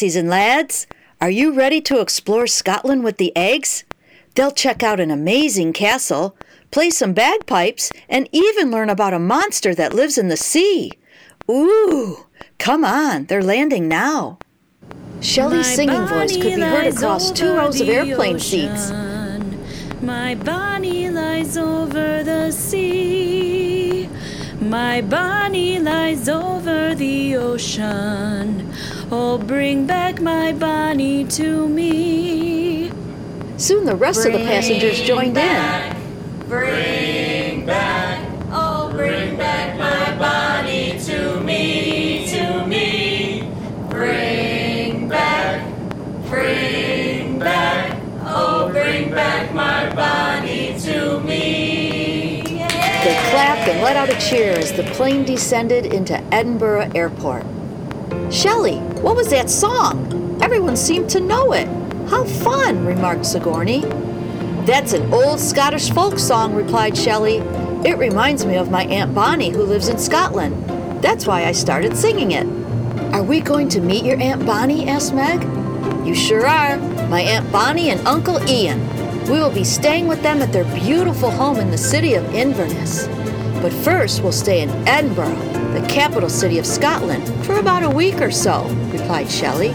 Lassies and lads, are you ready to explore Scotland with the eggs? They'll check out an amazing castle, play some bagpipes, and even learn about a monster that lives in the sea. Ooh, come on, they're landing now. Shelley's singing voice could be heard across two rows of airplane seats. My Bonnie lies over the sea. My Bonnie lies over the ocean. Oh, bring back my Bonnie to me. Soon the rest of the passengers joined in. Bring back, oh, bring back my Bonnie to me, to me. Bring back, bring back, oh, bring back my Bonnie to me. They clapped and let out a cheer as the plane descended into Edinburgh Airport. Shelley, what was that song? Everyone seemed to know it. How fun, remarked Sigourney. That's an old Scottish folk song, replied Shelley. It reminds me of my Aunt Bonnie who lives in Scotland. That's why I started singing it. Are we going to meet your Aunt Bonnie? asked Meg. You sure are. My Aunt Bonnie and Uncle Ian. We will be staying with them at their beautiful home in the city of Inverness. But first, we'll stay in Edinburgh, the capital city of Scotland, for about a week or so, replied Shelley.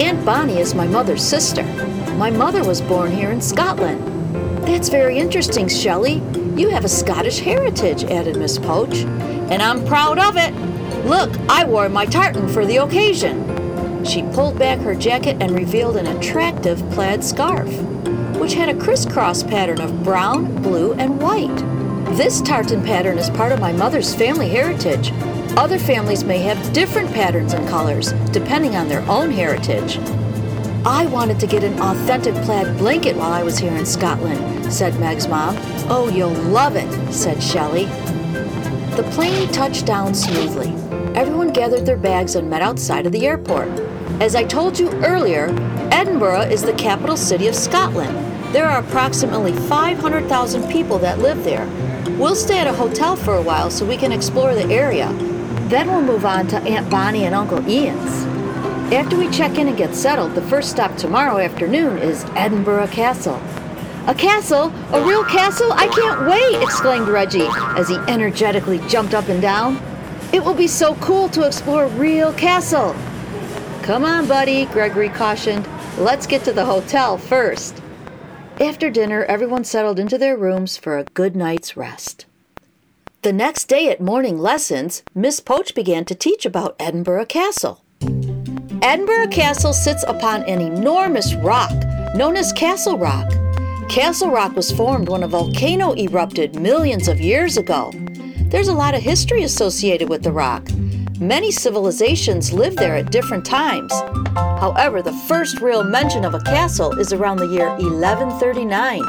Aunt Bonnie is my mother's sister. My mother was born here in Scotland. That's very interesting, Shelley. You have a Scottish heritage, added Miss Poach. And I'm proud of it. Look, I wore my tartan for the occasion. She pulled back her jacket and revealed an attractive plaid scarf, which had a crisscross pattern of brown, blue, and white. This tartan pattern is part of my mother's family heritage. Other families may have different patterns and colors, depending on their own heritage. I wanted to get an authentic plaid blanket while I was here in Scotland, said Meg's mom. Oh, you'll love it, said Shelley. The plane touched down smoothly. Everyone gathered their bags and met outside of the airport. As I told you earlier, Edinburgh is the capital city of Scotland. There are approximately 500,000 people that live there. We'll stay at a hotel for a while so we can explore the area. Then we'll move on to Aunt Bonnie and Uncle Ian's. After we check in and get settled, the first stop tomorrow afternoon is Edinburgh Castle. A castle? A real castle? I can't wait! exclaimed Reggie as he energetically jumped up and down. It will be so cool to explore a real castle. Come on, buddy, Gregory cautioned. Let's get to the hotel first. After dinner, everyone settled into their rooms for a good night's rest. The next day at morning lessons, Miss Poach began to teach about Edinburgh Castle. Edinburgh Castle sits upon an enormous rock known as Castle Rock. Castle Rock was formed when a volcano erupted millions of years ago. There's a lot of history associated with the rock. Many civilizations lived there at different times. However, the first real mention of a castle is around the year 1139.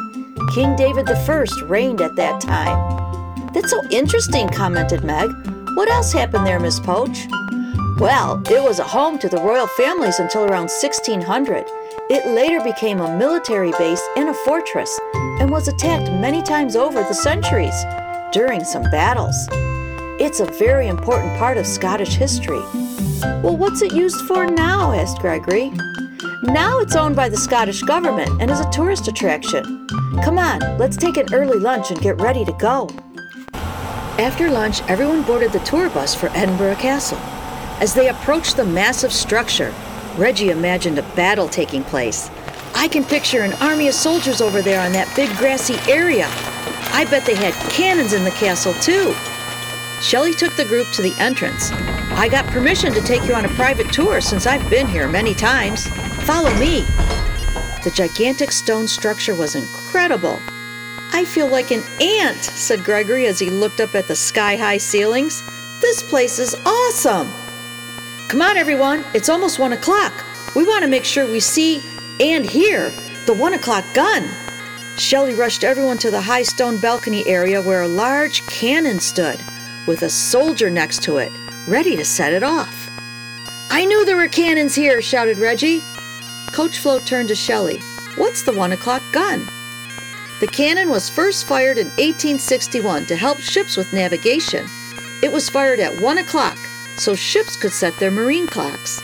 King David I reigned at that time. That's so interesting, commented Meg. What else happened there, Miss Poach? Well, it was a home to the royal families until around 1600. It later became a military base and a fortress and was attacked many times over the centuries during some battles. It's a very important part of Scottish history. Well, what's it used for now? asked Gregory. Now it's owned by the Scottish government and is a tourist attraction. Come on, let's take an early lunch and get ready to go. After lunch, everyone boarded the tour bus for Edinburgh Castle. As they approached the massive structure, Reggie imagined a battle taking place. I can picture an army of soldiers over there on that big grassy area. I bet they had cannons in the castle, too. Shelley took the group to the entrance. I got permission to take you on a private tour since I've been here many times. Follow me. The gigantic stone structure was incredible. I feel like an ant, said Gregory as he looked up at the sky high ceilings. This place is awesome. Come on, everyone, it's almost one o'clock. We want to make sure we see and hear the one o'clock gun. Shelley rushed everyone to the high stone balcony area where a large cannon stood, with a soldier next to it, ready to set it off. I knew there were cannons here, shouted Reggie. Coach Flo turned to Shelley. What's the one o'clock gun? The cannon was first fired in 1861 to help ships with navigation. It was fired at one o'clock so ships could set their marine clocks.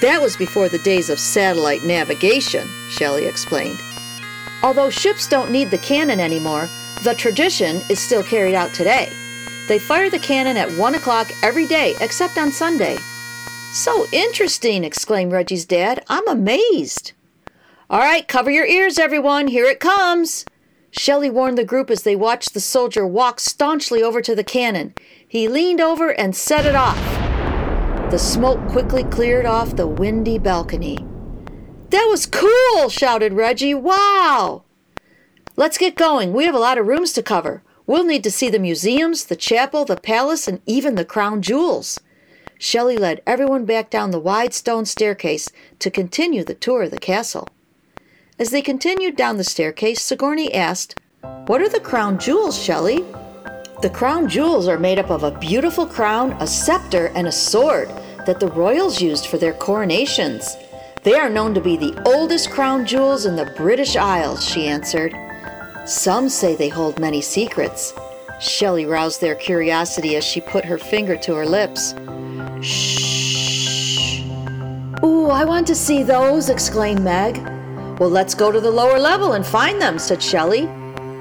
That was before the days of satellite navigation, Shelley explained. Although ships don't need the cannon anymore, the tradition is still carried out today. They fire the cannon at 1 o'clock every day except on Sunday. So interesting, exclaimed Reggie's dad. I'm amazed. All right, cover your ears, everyone. Here it comes. Shelley warned the group as they watched the soldier walk staunchly over to the cannon. He leaned over and set it off. The smoke quickly cleared off the windy balcony. That was cool, shouted Reggie. Wow! Let's get going. We have a lot of rooms to cover. We'll need to see the museums, the chapel, the palace, and even the crown jewels. Shelley led everyone back down the wide stone staircase to continue the tour of the castle. As they continued down the staircase, Sigourney asked, What are the crown jewels, Shelley? The crown jewels are made up of a beautiful crown, a scepter, and a sword that the royals used for their coronations. They are known to be the oldest crown jewels in the British Isles, she answered. Some say they hold many secrets. Shelley roused their curiosity as she put her finger to her lips. Shh. Ooh, I want to see those, exclaimed Meg. Well, let's go to the lower level and find them, said Shelley.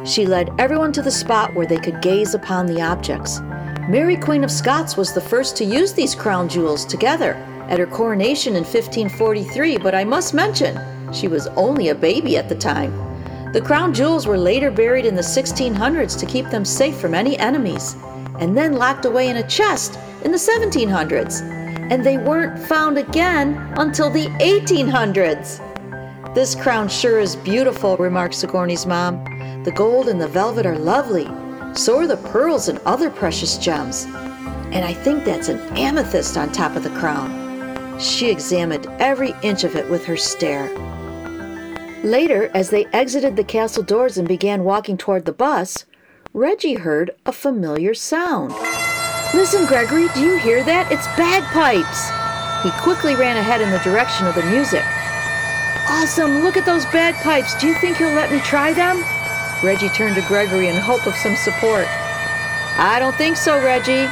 She led everyone to the spot where they could gaze upon the objects. Mary Queen of Scots was the first to use these crown jewels together at her coronation in 1543, but I must mention, she was only a baby at the time. The crown jewels were later buried in the 1600s to keep them safe from any enemies, and then locked away in a chest in the 1700s. And they weren't found again until the 1800s. This crown sure is beautiful, remarked Sigourney's mom. The gold and the velvet are lovely. So are the pearls and other precious gems. And I think that's an amethyst on top of the crown. She examined every inch of it with her stare. Later, as they exited the castle doors and began walking toward the bus, Reggie heard a familiar sound. Listen, Gregory, do you hear that? It's bagpipes! He quickly ran ahead in the direction of the music. Awesome! Look at those bagpipes! Do you think he'll let me try them? Reggie turned to Gregory in hope of some support. I don't think so, Reggie.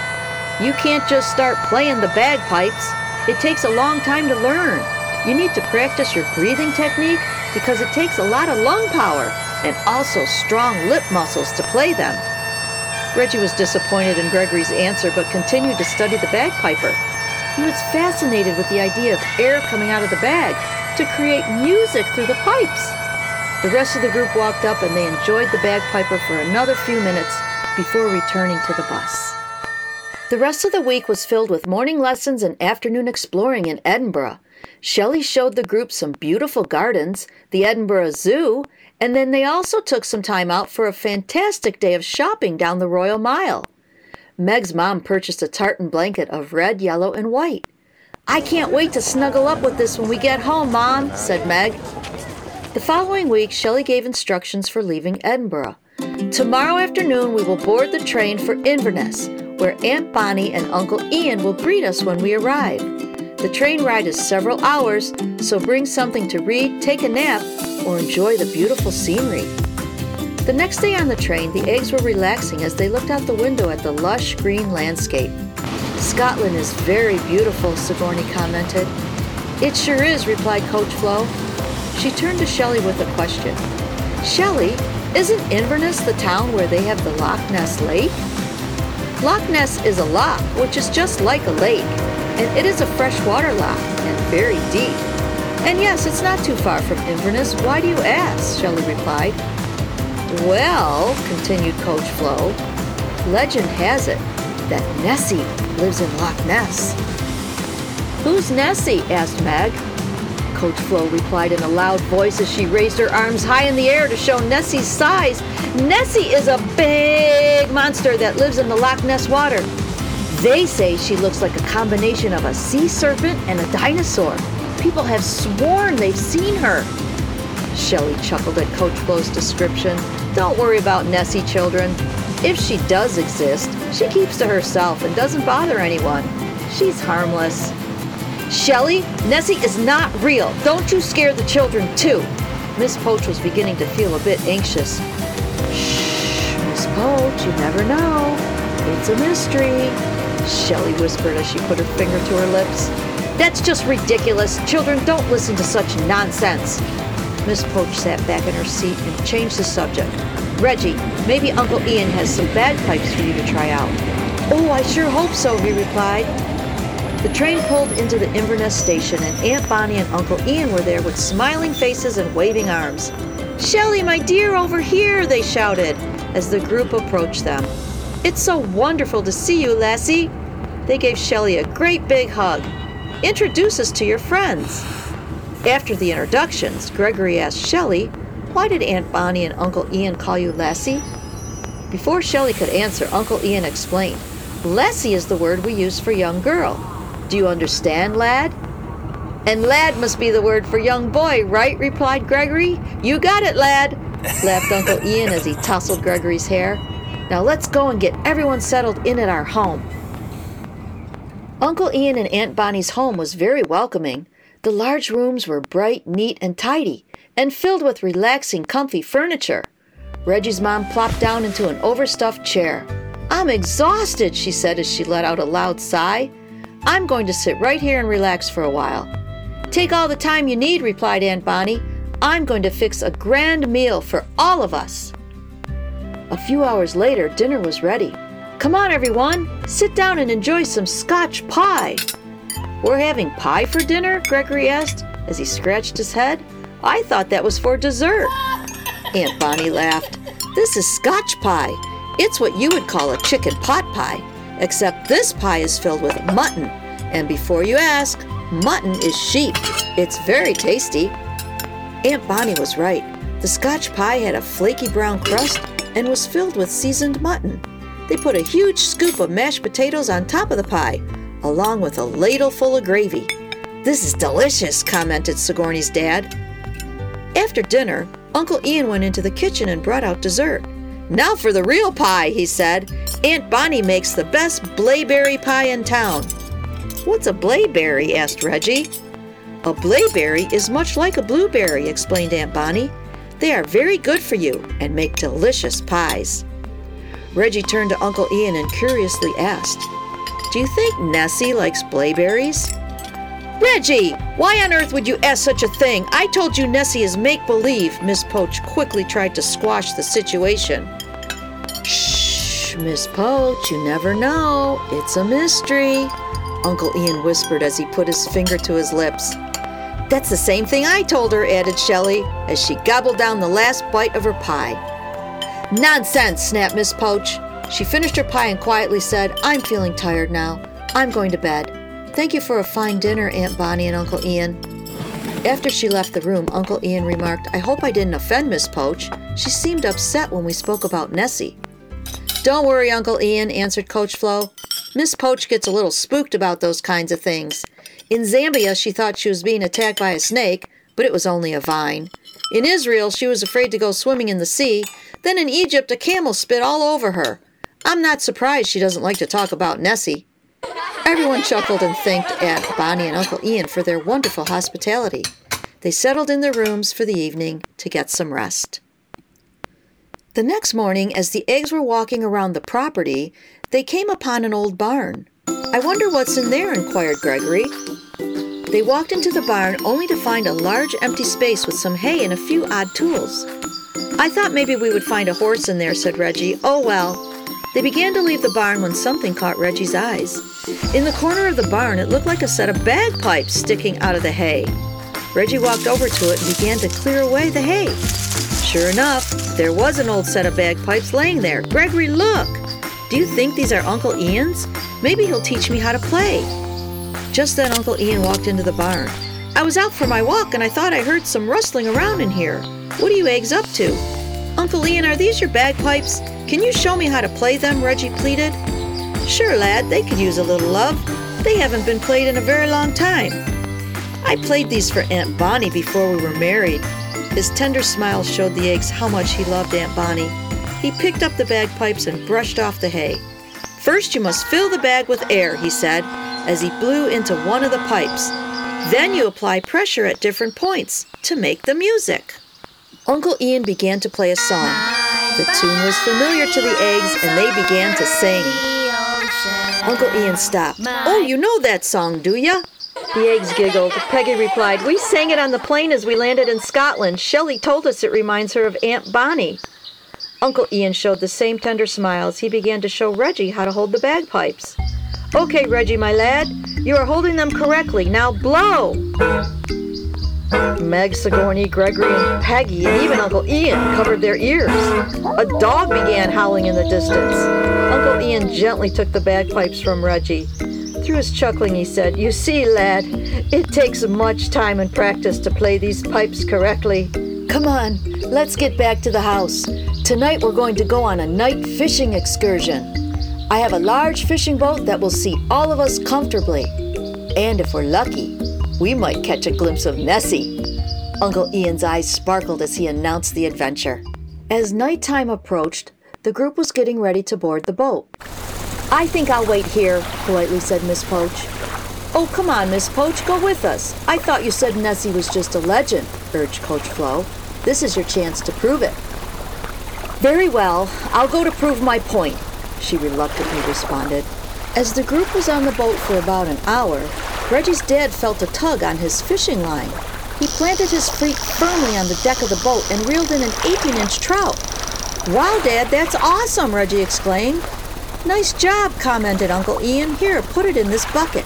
You can't just start playing the bagpipes. It takes a long time to learn. You need to practice your breathing technique because it takes a lot of lung power and also strong lip muscles to play them. Reggie was disappointed in Gregory's answer but continued to study the bagpiper. He was fascinated with the idea of air coming out of the bag to create music through the pipes. The rest of the group walked up and they enjoyed the bagpiper for another few minutes before returning to the bus. The rest of the week was filled with morning lessons and afternoon exploring in Edinburgh. Shelley showed the group some beautiful gardens, the Edinburgh Zoo, and then they also took some time out for a fantastic day of shopping down the Royal Mile. Meg's mom purchased a tartan blanket of red, yellow, and white. I can't wait to snuggle up with this when we get home, Mom, said Meg. The following week, Shelley gave instructions for leaving Edinburgh. Tomorrow afternoon, we will board the train for Inverness, where Aunt Bonnie and Uncle Ian will greet us when we arrive. The train ride is several hours, so bring something to read, take a nap, or enjoy the beautiful scenery. The next day on the train, the eggs were relaxing as they looked out the window at the lush green landscape. Scotland is very beautiful, Sigourney commented. It sure is, replied Coach Flo. She turned to Shelley with a question. Shelley, isn't Inverness the town where they have the Loch Ness Lake? Loch Ness is a loch, which is just like a lake, and it is a freshwater loch and very deep. And yes, it's not too far from Inverness. Why do you ask? Shelley replied. Well, continued Coach Flo, legend has it that Nessie lives in Loch Ness. Who's Nessie? asked Meg. Coach Flo replied in a loud voice as she raised her arms high in the air to show Nessie's size. Nessie is a big monster that lives in the Loch Ness water. They say she looks like a combination of a sea serpent and a dinosaur. People have sworn they've seen her. Shelley chuckled at Coach Flo's description. Don't worry about Nessie, children. If she does exist, she keeps to herself and doesn't bother anyone. She's harmless. Shelley, Nessie is not real. Don't you scare the children, too. Miss Poach was beginning to feel a bit anxious. Shh, Miss Poach, you never know. It's a mystery, Shelley whispered as she put her finger to her lips. That's just ridiculous. Children don't listen to such nonsense. Miss Poach sat back in her seat and changed the subject. Reggie, maybe Uncle Ian has some bagpipes for you to try out. Oh, I sure hope so, he replied. The train pulled into the Inverness station, and Aunt Bonnie and Uncle Ian were there with smiling faces and waving arms. Shelley, my dear, over here, they shouted as the group approached them. It's so wonderful to see you, Lassie. They gave Shelley a great big hug. Introduce us to your friends. After the introductions, Gregory asked Shelley, Why did Aunt Bonnie and Uncle Ian call you Lassie? Before Shelley could answer, Uncle Ian explained, Lassie is the word we use for young girl. Do you understand, lad? And lad must be the word for young boy, right? replied Gregory. You got it, lad, laughed Uncle Ian as he tousled Gregory's hair. Now let's go and get everyone settled in at our home. Uncle Ian and Aunt Bonnie's home was very welcoming. The large rooms were bright, neat, and tidy, and filled with relaxing, comfy furniture. Reggie's mom plopped down into an overstuffed chair. I'm exhausted, she said as she let out a loud sigh. I'm going to sit right here and relax for a while. Take all the time you need, replied Aunt Bonnie. I'm going to fix a grand meal for all of us. A few hours later, dinner was ready. Come on, everyone, sit down and enjoy some Scotch pie. We're having pie for dinner? Gregory asked as he scratched his head. I thought that was for dessert. Aunt Bonnie laughed. This is Scotch pie. It's what you would call a chicken pot pie, except this pie is filled with mutton. And before you ask, mutton is sheep. It's very tasty. Aunt Bonnie was right. The Scotch pie had a flaky brown crust and was filled with seasoned mutton. They put a huge scoop of mashed potatoes on top of the pie along with a ladle full of gravy. This is delicious, commented Sigourney's dad. After dinner, Uncle Ian went into the kitchen and brought out dessert. Now for the real pie, he said. Aunt Bonnie makes the best blaeberry pie in town. What's a blaeberry? asked Reggie. A blaeberry is much like a blueberry, explained Aunt Bonnie. They are very good for you and make delicious pies. Reggie turned to Uncle Ian and curiously asked, do you think Nessie likes blaeberries? Reggie, why on earth would you ask such a thing? I told you Nessie is make believe. Miss Poach quickly tried to squash the situation. Shh, Miss Poach, you never know. It's a mystery, Uncle Ian whispered as he put his finger to his lips. That's the same thing I told her, added Shelley, as she gobbled down the last bite of her pie. Nonsense, snapped Miss Poach. She finished her pie and quietly said, I'm feeling tired now. I'm going to bed. Thank you for a fine dinner, Aunt Bonnie and Uncle Ian. After she left the room, Uncle Ian remarked, I hope I didn't offend Miss Poach. She seemed upset when we spoke about Nessie. Don't worry, Uncle Ian, answered Coach Flo. Miss Poach gets a little spooked about those kinds of things. In Zambia, she thought she was being attacked by a snake, but it was only a vine. In Israel, she was afraid to go swimming in the sea. Then in Egypt, a camel spit all over her. I'm not surprised she doesn't like to talk about Nessie. Everyone chuckled and thanked Aunt Bonnie and Uncle Ian for their wonderful hospitality. They settled in their rooms for the evening to get some rest. The next morning, as the eggs were walking around the property, they came upon an old barn. I wonder what's in there, inquired Gregory. They walked into the barn only to find a large empty space with some hay and a few odd tools. I thought maybe we would find a horse in there, said Reggie. Oh well, they began to leave the barn when something caught Reggie's eyes. In the corner of the barn, it looked like a set of bagpipes sticking out of the hay. Reggie walked over to it and began to clear away the hay. Sure enough, there was an old set of bagpipes laying there. Gregory, look! Do you think these are Uncle Ian's? Maybe he'll teach me how to play. Just then, Uncle Ian walked into the barn. I was out for my walk and I thought I heard some rustling around in here. What are you eggs up to? Uncle Ian, are these your bagpipes? Can you show me how to play them? Reggie pleaded. Sure, lad, they could use a little love. They haven't been played in a very long time. I played these for Aunt Bonnie before we were married. His tender smile showed the eggs how much he loved Aunt Bonnie. He picked up the bagpipes and brushed off the hay. First, you must fill the bag with air, he said, as he blew into one of the pipes. Then you apply pressure at different points to make the music. Uncle Ian began to play a song. The tune was familiar to the eggs and they began to sing. Uncle Ian stopped. Oh, you know that song, do ya? The eggs giggled. Peggy replied, We sang it on the plane as we landed in Scotland. Shelley told us it reminds her of Aunt Bonnie. Uncle Ian showed the same tender smiles. He began to show Reggie how to hold the bagpipes. Okay, Reggie, my lad, you are holding them correctly. Now blow! Meg, Sigourney, Gregory, and Peggy, and even Uncle Ian covered their ears. A dog began howling in the distance. Uncle Ian gently took the bagpipes from Reggie. Through his chuckling, he said, You see, lad, it takes much time and practice to play these pipes correctly. Come on, let's get back to the house. Tonight we're going to go on a night fishing excursion. I have a large fishing boat that will seat all of us comfortably. And if we're lucky, we might catch a glimpse of Nessie. Uncle Ian's eyes sparkled as he announced the adventure. As nighttime approached, the group was getting ready to board the boat. I think I'll wait here, politely said Miss Poach. Oh, come on, Miss Poach, go with us. I thought you said Nessie was just a legend, urged Coach Flo. This is your chance to prove it. Very well, I'll go to prove my point, she reluctantly responded. As the group was on the boat for about an hour, Reggie's dad felt a tug on his fishing line. He planted his feet firmly on the deck of the boat and reeled in an 18 inch trout. Wow, Dad, that's awesome, Reggie exclaimed. Nice job, commented Uncle Ian. Here, put it in this bucket.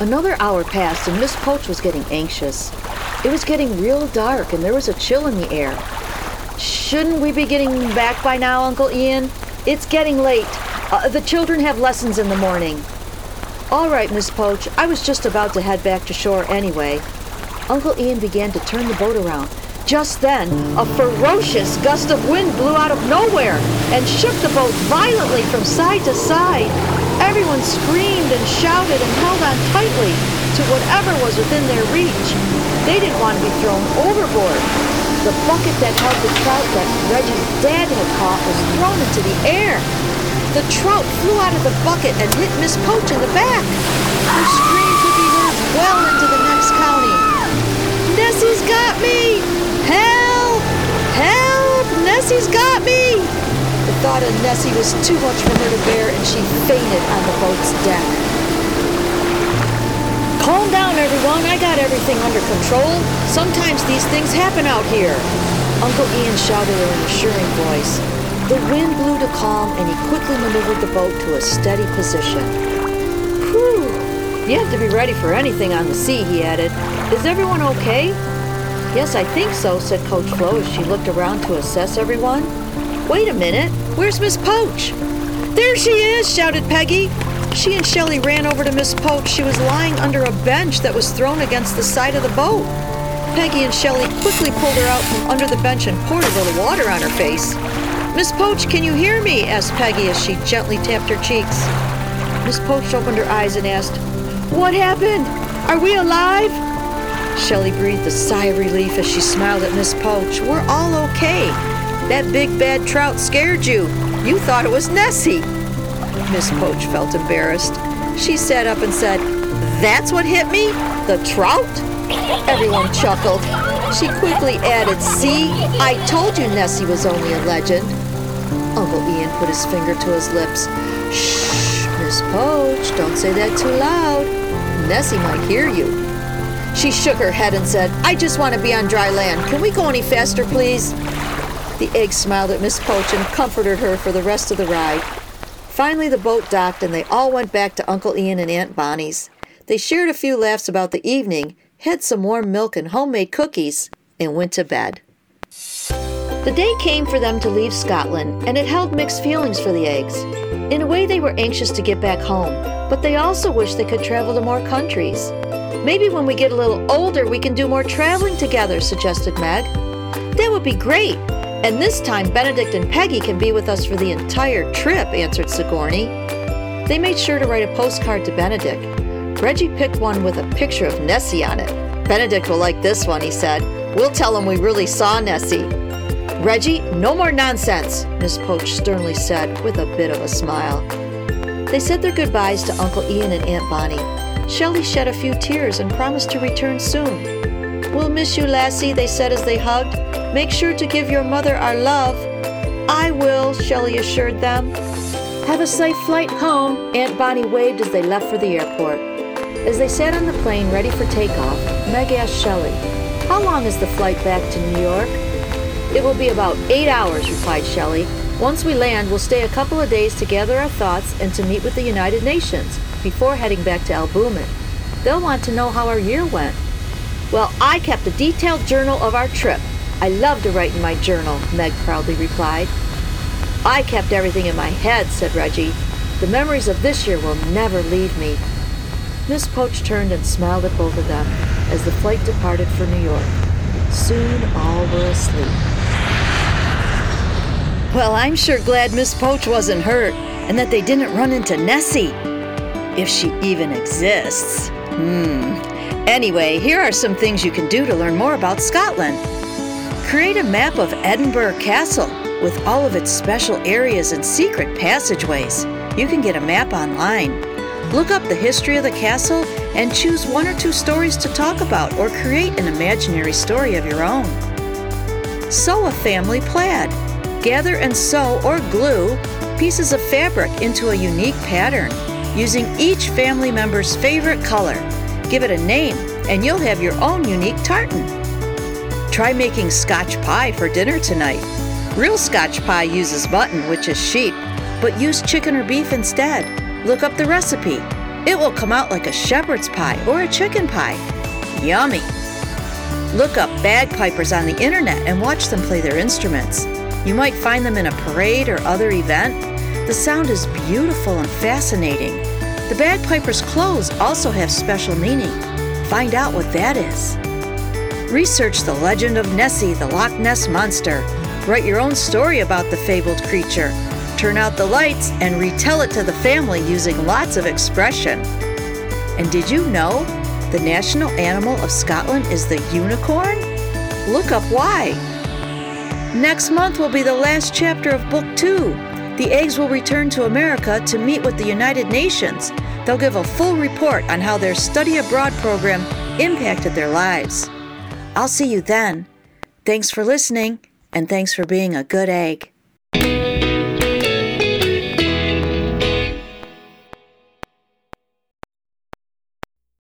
Another hour passed and Miss Poach was getting anxious. It was getting real dark and there was a chill in the air. Shouldn't we be getting back by now, Uncle Ian? It's getting late. Uh, the children have lessons in the morning. All right, Miss Poach. I was just about to head back to shore anyway. Uncle Ian began to turn the boat around. Just then, a ferocious gust of wind blew out of nowhere and shook the boat violently from side to side. Everyone screamed and shouted and held on tightly to whatever was within their reach. They didn't want to be thrown overboard. The bucket that held the trout that Reggie's dad had caught was thrown into the air. The trout flew out of the bucket and hit Miss Poach in the back. Her scream could be heard well into the next county. Nessie's got me! Help! Help! Nessie's got me! The thought of Nessie was too much for her to bear, and she fainted on the boat's deck. Everyone. I got everything under control. Sometimes these things happen out here. Uncle Ian shouted in an assuring voice. The wind blew to calm, and he quickly maneuvered the boat to a steady position. Whew! You have to be ready for anything on the sea, he added. Is everyone okay? Yes, I think so, said Coach Flo as she looked around to assess everyone. Wait a minute, where's Miss Poach? There she is, shouted Peggy. She and Shelley ran over to Miss Poach. She was lying under a bench that was thrown against the side of the boat. Peggy and Shelley quickly pulled her out from under the bench and poured a little water on her face. Miss Poach, can you hear me? asked Peggy as she gently tapped her cheeks. Miss Poach opened her eyes and asked, What happened? Are we alive? Shelley breathed a sigh of relief as she smiled at Miss Poach. We're all okay. That big bad trout scared you. You thought it was Nessie. Miss Poach felt embarrassed. She sat up and said, That's what hit me? The trout? Everyone chuckled. She quickly added, See, I told you Nessie was only a legend. Uncle Ian put his finger to his lips. Shh, Miss Poach, don't say that too loud. Nessie might hear you. She shook her head and said, I just want to be on dry land. Can we go any faster, please? The egg smiled at Miss Poach and comforted her for the rest of the ride. Finally, the boat docked and they all went back to Uncle Ian and Aunt Bonnie's. They shared a few laughs about the evening, had some warm milk and homemade cookies, and went to bed. The day came for them to leave Scotland, and it held mixed feelings for the eggs. In a way, they were anxious to get back home, but they also wished they could travel to more countries. Maybe when we get a little older, we can do more traveling together, suggested Meg. That would be great. And this time, Benedict and Peggy can be with us for the entire trip, answered Sigourney. They made sure to write a postcard to Benedict. Reggie picked one with a picture of Nessie on it. Benedict will like this one, he said. We'll tell him we really saw Nessie. Reggie, no more nonsense, Miss Poach sternly said with a bit of a smile. They said their goodbyes to Uncle Ian and Aunt Bonnie. Shelley shed a few tears and promised to return soon. We'll miss you, Lassie, they said as they hugged. Make sure to give your mother our love. I will, Shelley assured them. Have a safe flight home, Aunt Bonnie waved as they left for the airport. As they sat on the plane ready for takeoff, Meg asked Shelley, How long is the flight back to New York? It will be about eight hours, replied Shelley. Once we land, we'll stay a couple of days to gather our thoughts and to meet with the United Nations before heading back to Albumin. They'll want to know how our year went. Well, I kept a detailed journal of our trip. I love to write in my journal, Meg proudly replied. I kept everything in my head, said Reggie. The memories of this year will never leave me. Miss Poach turned and smiled at both of them as the flight departed for New York. Soon all were asleep. Well, I'm sure glad Miss Poach wasn't hurt and that they didn't run into Nessie. If she even exists. Hmm. Anyway, here are some things you can do to learn more about Scotland. Create a map of Edinburgh Castle with all of its special areas and secret passageways. You can get a map online. Look up the history of the castle and choose one or two stories to talk about or create an imaginary story of your own. Sew a family plaid. Gather and sew or glue pieces of fabric into a unique pattern using each family member's favorite color. Give it a name and you'll have your own unique tartan. Try making scotch pie for dinner tonight. Real scotch pie uses mutton, which is sheep, but use chicken or beef instead. Look up the recipe. It will come out like a shepherd's pie or a chicken pie. Yummy! Look up bagpipers on the internet and watch them play their instruments. You might find them in a parade or other event. The sound is beautiful and fascinating. The bagpipers' clothes also have special meaning. Find out what that is. Research the legend of Nessie, the Loch Ness Monster. Write your own story about the fabled creature. Turn out the lights and retell it to the family using lots of expression. And did you know the national animal of Scotland is the unicorn? Look up why. Next month will be the last chapter of Book Two. The eggs will return to America to meet with the United Nations. They'll give a full report on how their study abroad program impacted their lives. I'll see you then. Thanks for listening, and thanks for being a good egg.